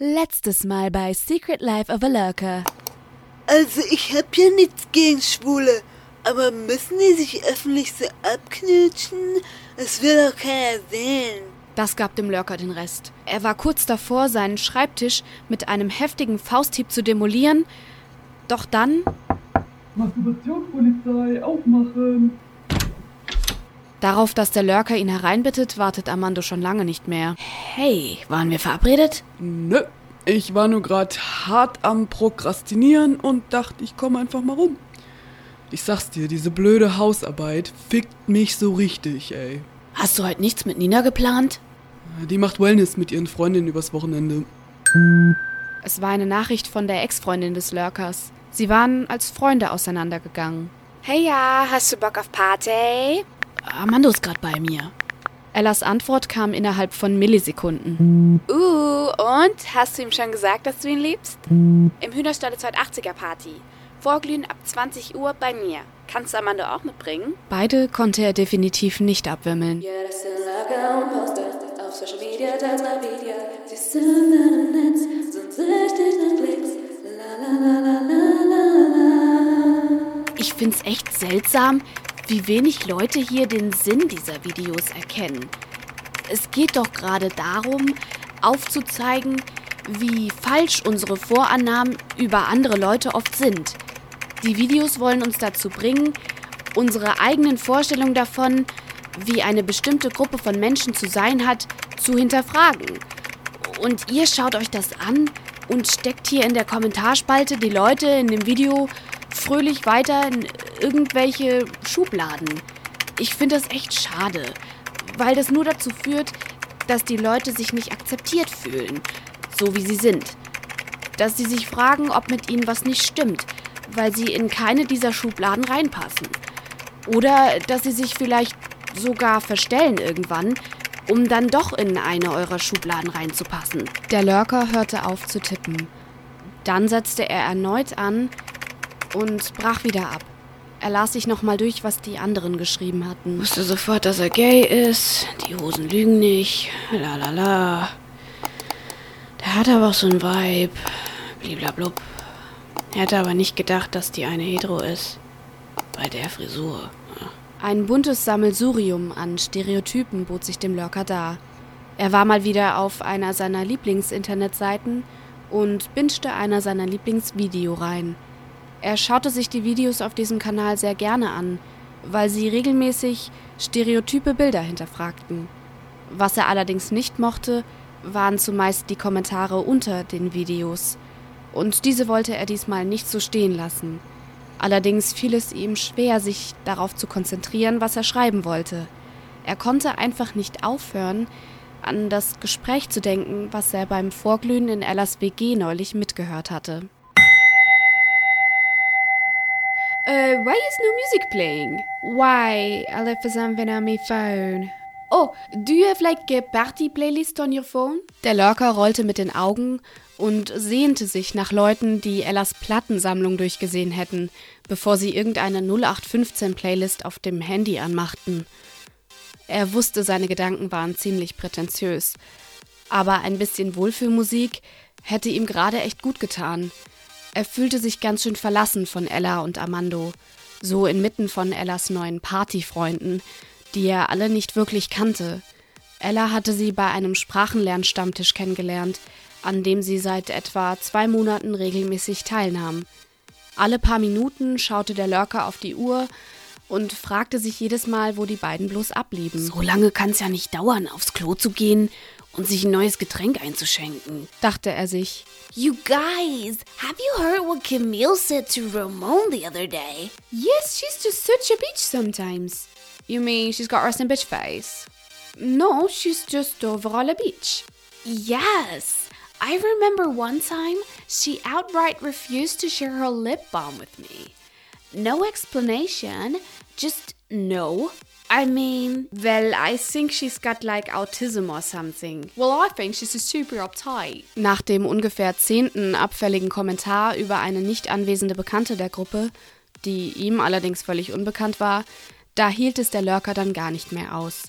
Letztes Mal bei Secret Life of a Lurker. Also ich hab ja nichts gegen Schwule, aber müssen die sich öffentlich so abknutschen? Das will doch keiner sehen. Das gab dem Lurker den Rest. Er war kurz davor, seinen Schreibtisch mit einem heftigen Fausthieb zu demolieren, doch dann Masturbationspolizei, aufmachen! Darauf, dass der Lurker ihn hereinbittet, wartet Armando schon lange nicht mehr. Hey, waren wir verabredet? Nö, ich war nur grad hart am Prokrastinieren und dachte, ich komme einfach mal rum. Ich sag's dir, diese blöde Hausarbeit fickt mich so richtig, ey. Hast du heute nichts mit Nina geplant? Die macht Wellness mit ihren Freundinnen übers Wochenende. Es war eine Nachricht von der Ex-Freundin des Lurkers. Sie waren als Freunde auseinandergegangen. Hey ja, hast du Bock auf Party? Armando ist gerade bei mir. Ellas Antwort kam innerhalb von Millisekunden. Uh, und? Hast du ihm schon gesagt, dass du ihn liebst? Im Hühnerstall ist heute 80er Party. Vorglühen ab 20 Uhr bei mir. Kannst du Amanda auch mitbringen? Beide konnte er definitiv nicht abwimmeln. Ich find's echt seltsam, wie wenig Leute hier den Sinn dieser Videos erkennen. Es geht doch gerade darum, aufzuzeigen, wie falsch unsere Vorannahmen über andere Leute oft sind. Die Videos wollen uns dazu bringen, unsere eigenen Vorstellungen davon, wie eine bestimmte Gruppe von Menschen zu sein hat, zu hinterfragen. Und ihr schaut euch das an und steckt hier in der Kommentarspalte die Leute in dem Video fröhlich weiter in irgendwelche Schubladen. Ich finde das echt schade, weil das nur dazu führt, dass die Leute sich nicht akzeptiert fühlen, so wie sie sind. Dass sie sich fragen, ob mit ihnen was nicht stimmt, weil sie in keine dieser Schubladen reinpassen. Oder dass sie sich vielleicht sogar verstellen irgendwann, um dann doch in eine eurer Schubladen reinzupassen. Der Lurker hörte auf zu tippen. Dann setzte er erneut an und brach wieder ab. Er las sich nochmal durch, was die anderen geschrieben hatten. Wusste sofort, dass er gay ist. Die Hosen lügen nicht. La la la. Der hatte aber auch so ein Vibe. Bliblablub. Er hätte aber nicht gedacht, dass die eine hetero ist. Bei der Frisur. Ein buntes Sammelsurium an Stereotypen bot sich dem Lurker dar. Er war mal wieder auf einer seiner Lieblingsinternetseiten und binschte einer seiner Lieblingsvideoreihen. Er schaute sich die Videos auf diesem Kanal sehr gerne an, weil sie regelmäßig stereotype Bilder hinterfragten. Was er allerdings nicht mochte, waren zumeist die Kommentare unter den Videos. Und diese wollte er diesmal nicht so stehen lassen. Allerdings fiel es ihm schwer, sich darauf zu konzentrieren, was er schreiben wollte. Er konnte einfach nicht aufhören, an das Gespräch zu denken, was er beim Vorglühen in Ellas WG neulich mitgehört hatte. Uh, why is no music playing? Why? I left something on my phone. Oh, do you have like a party playlist on your phone? Der Lurker rollte mit den Augen und sehnte sich nach Leuten, die Ellas Plattensammlung durchgesehen hätten, bevor sie irgendeine 0815-Playlist auf dem Handy anmachten. Er wusste, seine Gedanken waren ziemlich prätentiös. Aber ein bisschen Wohlfühlmusik hätte ihm gerade echt gut getan. Er fühlte sich ganz schön verlassen von Ella und Armando, so inmitten von Ellas neuen Partyfreunden, die er alle nicht wirklich kannte. Ella hatte sie bei einem Sprachenlernstammtisch kennengelernt, an dem sie seit etwa zwei Monaten regelmäßig teilnahm. Alle paar Minuten schaute der Lurker auf die Uhr und fragte sich jedes Mal, wo die beiden bloß ablieben. So lange kann's ja nicht dauern, aufs Klo zu gehen und sich ein neues Getränk einzuschenken, dachte er sich. You guys, have you heard what Camille said to Ramon the other day? Yes, she's just such a bitch sometimes. You mean she's got resting bitch face? No, she's just overall a bitch. Yes. I remember one time she outright refused to share her lip balm with me. No explanation, just no. I mean, well, I think she's got like autism or something. Well, I think she's just super uptight. Nach dem ungefähr zehnten abfälligen Kommentar über eine nicht anwesende Bekannte der Gruppe, die ihm allerdings völlig unbekannt war, da hielt es der Lurker dann gar nicht mehr aus.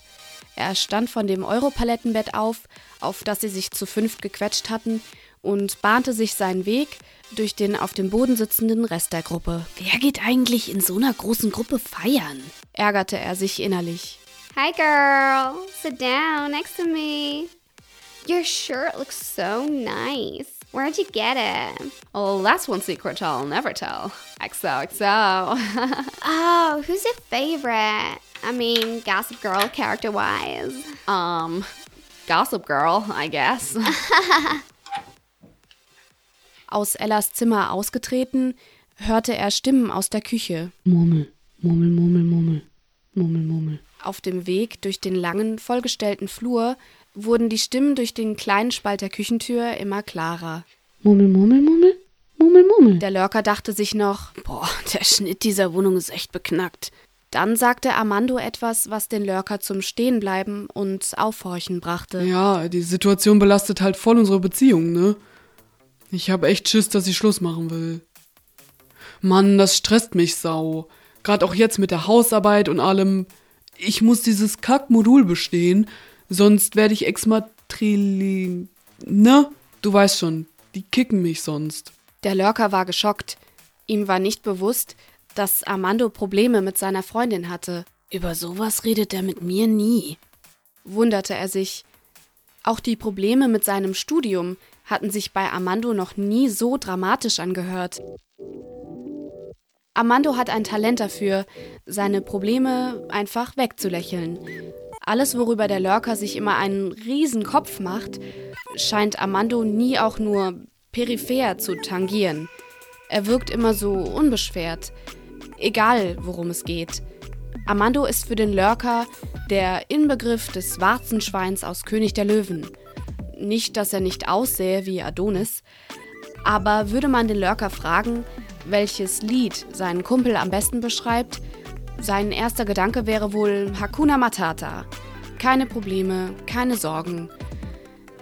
Er stand von dem Europalettenbett auf, auf das sie sich zu fünft gequetscht hatten, und bahnte sich seinen Weg durch den auf dem Boden sitzenden Rest der Gruppe. Wer geht eigentlich in so einer großen Gruppe feiern? ärgerte er sich innerlich. Hi, girl. Sit down next to me. Your shirt looks so nice. Where'd you get it? Oh, that's one secret I'll never tell. XOXO. Oh, who's your favorite? I mean, Gossip Girl character wise. um, Gossip Girl, I guess. Aus Ellas Zimmer ausgetreten, hörte er Stimmen aus der Küche. Murmel, Murmel, Murmel, Murmel, Murmel, Murmel. Auf dem Weg durch den langen, vollgestellten Flur wurden die Stimmen durch den kleinen Spalt der Küchentür immer klarer. Murmel, Murmel, Murmel, Murmel, Murmel. Der Lurker dachte sich noch, boah, der Schnitt dieser Wohnung ist echt beknackt. Dann sagte Armando etwas, was den Lurker zum Stehenbleiben und Aufhorchen brachte. Ja, die Situation belastet halt voll unsere Beziehung, ne? Ich hab echt Schiss, dass sie Schluss machen will. Mann, das stresst mich sau. Gerade auch jetzt mit der Hausarbeit und allem. Ich muss dieses Kackmodul bestehen, sonst werde ich exmatrili... Ne? Du weißt schon, die kicken mich sonst. Der Lurker war geschockt. Ihm war nicht bewusst, dass Armando Probleme mit seiner Freundin hatte. Über sowas redet er mit mir nie, wunderte er sich. Auch die Probleme mit seinem Studium hatten sich bei Armando noch nie so dramatisch angehört. Armando hat ein Talent dafür, seine Probleme einfach wegzulächeln. Alles, worüber der Lurker sich immer einen riesen Kopf macht, scheint Armando nie auch nur peripher zu tangieren. Er wirkt immer so unbeschwert, egal worum es geht. Armando ist für den Lurker der Inbegriff des Warzenschweins aus König der Löwen. Nicht, dass er nicht aussähe wie Adonis, aber würde man den Lurker fragen, welches Lied seinen Kumpel am besten beschreibt, sein erster Gedanke wäre wohl Hakuna Matata. Keine Probleme, keine Sorgen.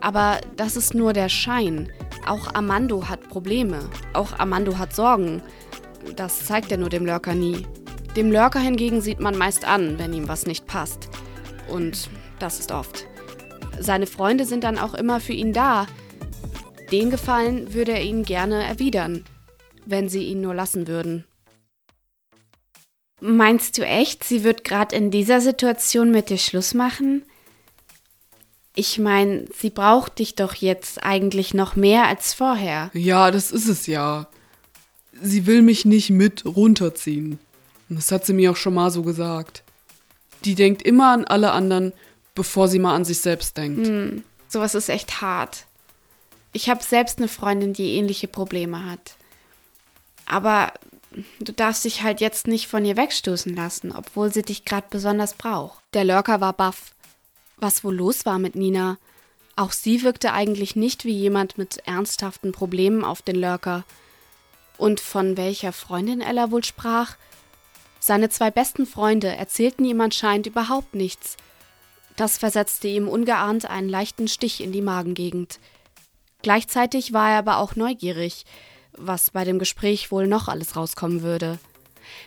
Aber das ist nur der Schein. Auch Armando hat Probleme. Auch Armando hat Sorgen. Das zeigt er nur dem Lurker nie. Dem Lurker hingegen sieht man meist an, wenn ihm was nicht passt. Und das ist oft. Seine Freunde sind dann auch immer für ihn da. Den Gefallen würde er ihnen gerne erwidern, wenn sie ihn nur lassen würden. Meinst du echt, sie wird gerade in dieser Situation mit dir Schluss machen? Ich meine, sie braucht dich doch jetzt eigentlich noch mehr als vorher. Ja, das ist es ja. Sie will mich nicht mit runterziehen. Das hat sie mir auch schon mal so gesagt. Die denkt immer an alle anderen, bevor sie mal an sich selbst denkt. Hm, sowas ist echt hart. Ich habe selbst eine Freundin, die ähnliche Probleme hat. Aber du darfst dich halt jetzt nicht von ihr wegstoßen lassen, obwohl sie dich gerade besonders braucht. Der Lurker war baff. Was wohl los war mit Nina? Auch sie wirkte eigentlich nicht wie jemand mit ernsthaften Problemen auf den Lurker. Und von welcher Freundin Ella wohl sprach? Seine zwei besten Freunde erzählten ihm anscheinend überhaupt nichts. Das versetzte ihm ungeahnt einen leichten Stich in die Magengegend. Gleichzeitig war er aber auch neugierig, was bei dem Gespräch wohl noch alles rauskommen würde.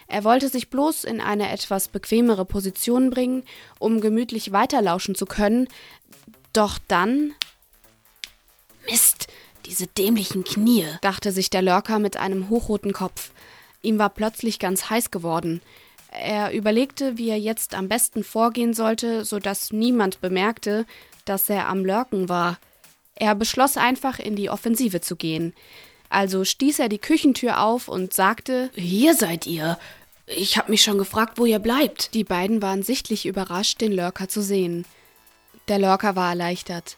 Er wollte sich bloß in eine etwas bequemere Position bringen, um gemütlich weiterlauschen zu können, doch dann. Mist, diese dämlichen Knie, dachte sich der Lurker mit einem hochroten Kopf. Ihm war plötzlich ganz heiß geworden. Er überlegte, wie er jetzt am besten vorgehen sollte, so dass niemand bemerkte, dass er am Lurken war. Er beschloss einfach in die Offensive zu gehen. Also stieß er die Küchentür auf und sagte: Hier seid ihr. Ich hab mich schon gefragt, wo ihr bleibt. Die beiden waren sichtlich überrascht, den Lurker zu sehen. Der Lurker war erleichtert.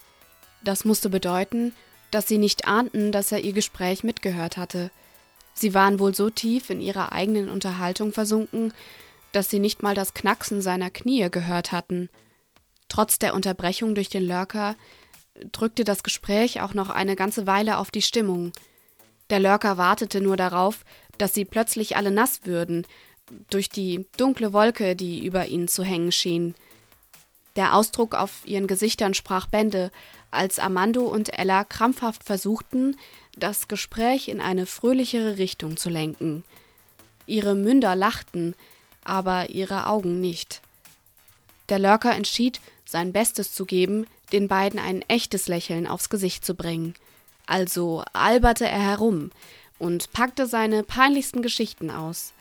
Das musste bedeuten, dass sie nicht ahnten, dass er ihr Gespräch mitgehört hatte. Sie waren wohl so tief in ihrer eigenen Unterhaltung versunken, dass sie nicht mal das Knacksen seiner Knie gehört hatten. Trotz der Unterbrechung durch den Lurker drückte das Gespräch auch noch eine ganze Weile auf die Stimmung. Der Lurker wartete nur darauf, dass sie plötzlich alle nass würden, durch die dunkle Wolke, die über ihnen zu hängen schien. Der Ausdruck auf ihren Gesichtern sprach Bände, als Armando und Ella krampfhaft versuchten, das Gespräch in eine fröhlichere Richtung zu lenken. Ihre Münder lachten, aber ihre Augen nicht. Der Lurker entschied, sein Bestes zu geben, den beiden ein echtes Lächeln aufs Gesicht zu bringen. Also alberte er herum und packte seine peinlichsten Geschichten aus.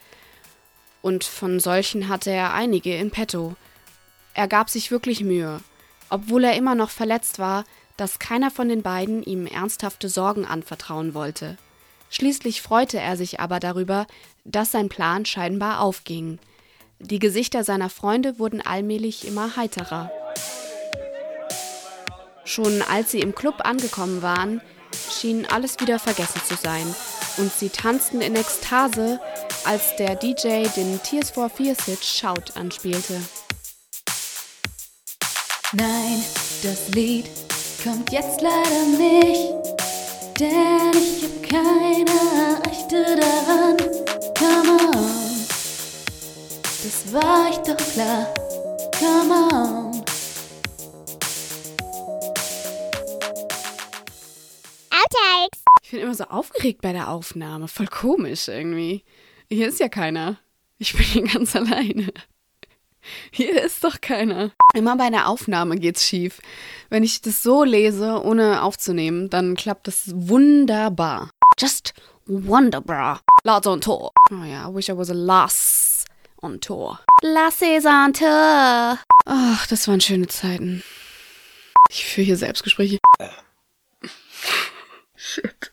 Und von solchen hatte er einige in petto. Er gab sich wirklich Mühe, obwohl er immer noch verletzt war, dass keiner von den beiden ihm ernsthafte Sorgen anvertrauen wollte. Schließlich freute er sich aber darüber, dass sein Plan scheinbar aufging. Die Gesichter seiner Freunde wurden allmählich immer heiterer. Schon als sie im Club angekommen waren, schien alles wieder vergessen zu sein und sie tanzten in Ekstase, als der DJ den Tears for Fears Hit Shout anspielte. Nein, das Lied kommt jetzt leider nicht, denn ich hab keine Rechte daran. Come on, das war ich doch klar. Come on. Outtakes. Ich bin immer so aufgeregt bei der Aufnahme. Voll komisch irgendwie. Hier ist ja keiner. Ich bin hier ganz alleine. Hier ist doch keiner. Immer bei der Aufnahme geht's schief. Wenn ich das so lese, ohne aufzunehmen, dann klappt das wunderbar. Just wunderbar. Lass on tour. Oh ja, I wish I was a Lass on tour. Lasses on tour. Ach, das waren schöne Zeiten. Ich führe hier Selbstgespräche. Shit.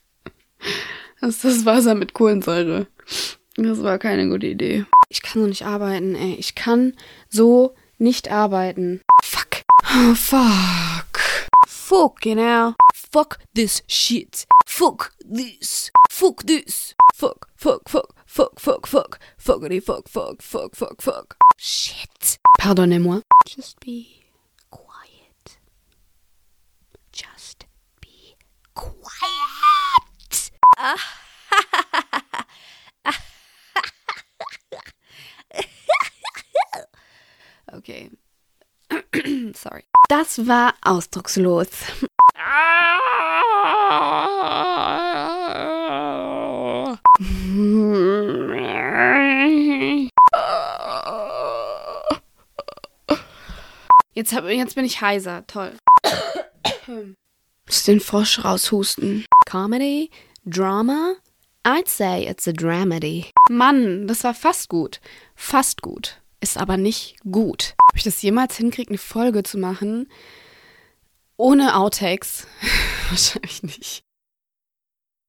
Das ist das Wasser mit Kohlensäure. Das war keine gute Idee. Ich kann so nicht arbeiten, ey. Ich kann so nicht arbeiten. Fuck. Oh, fuck. Fuck, you know. Fuck this shit. Fuck this. Fuck this. Fuck, fuck, fuck, fuck, fuck, fuck. Fuckity fuck, fuck, fuck, fuck, fuck. Shit. Pardonnez-moi. Just be Das war ausdruckslos. Jetzt, hab, jetzt bin ich heiser. Toll. Muss den Frosch raushusten. Comedy? Drama? I'd say it's a dramedy. Mann, das war fast gut. Fast gut. Ist aber nicht gut. Ob ich das jemals hinkriege, eine Folge zu machen? Ohne Outtakes? Wahrscheinlich nicht.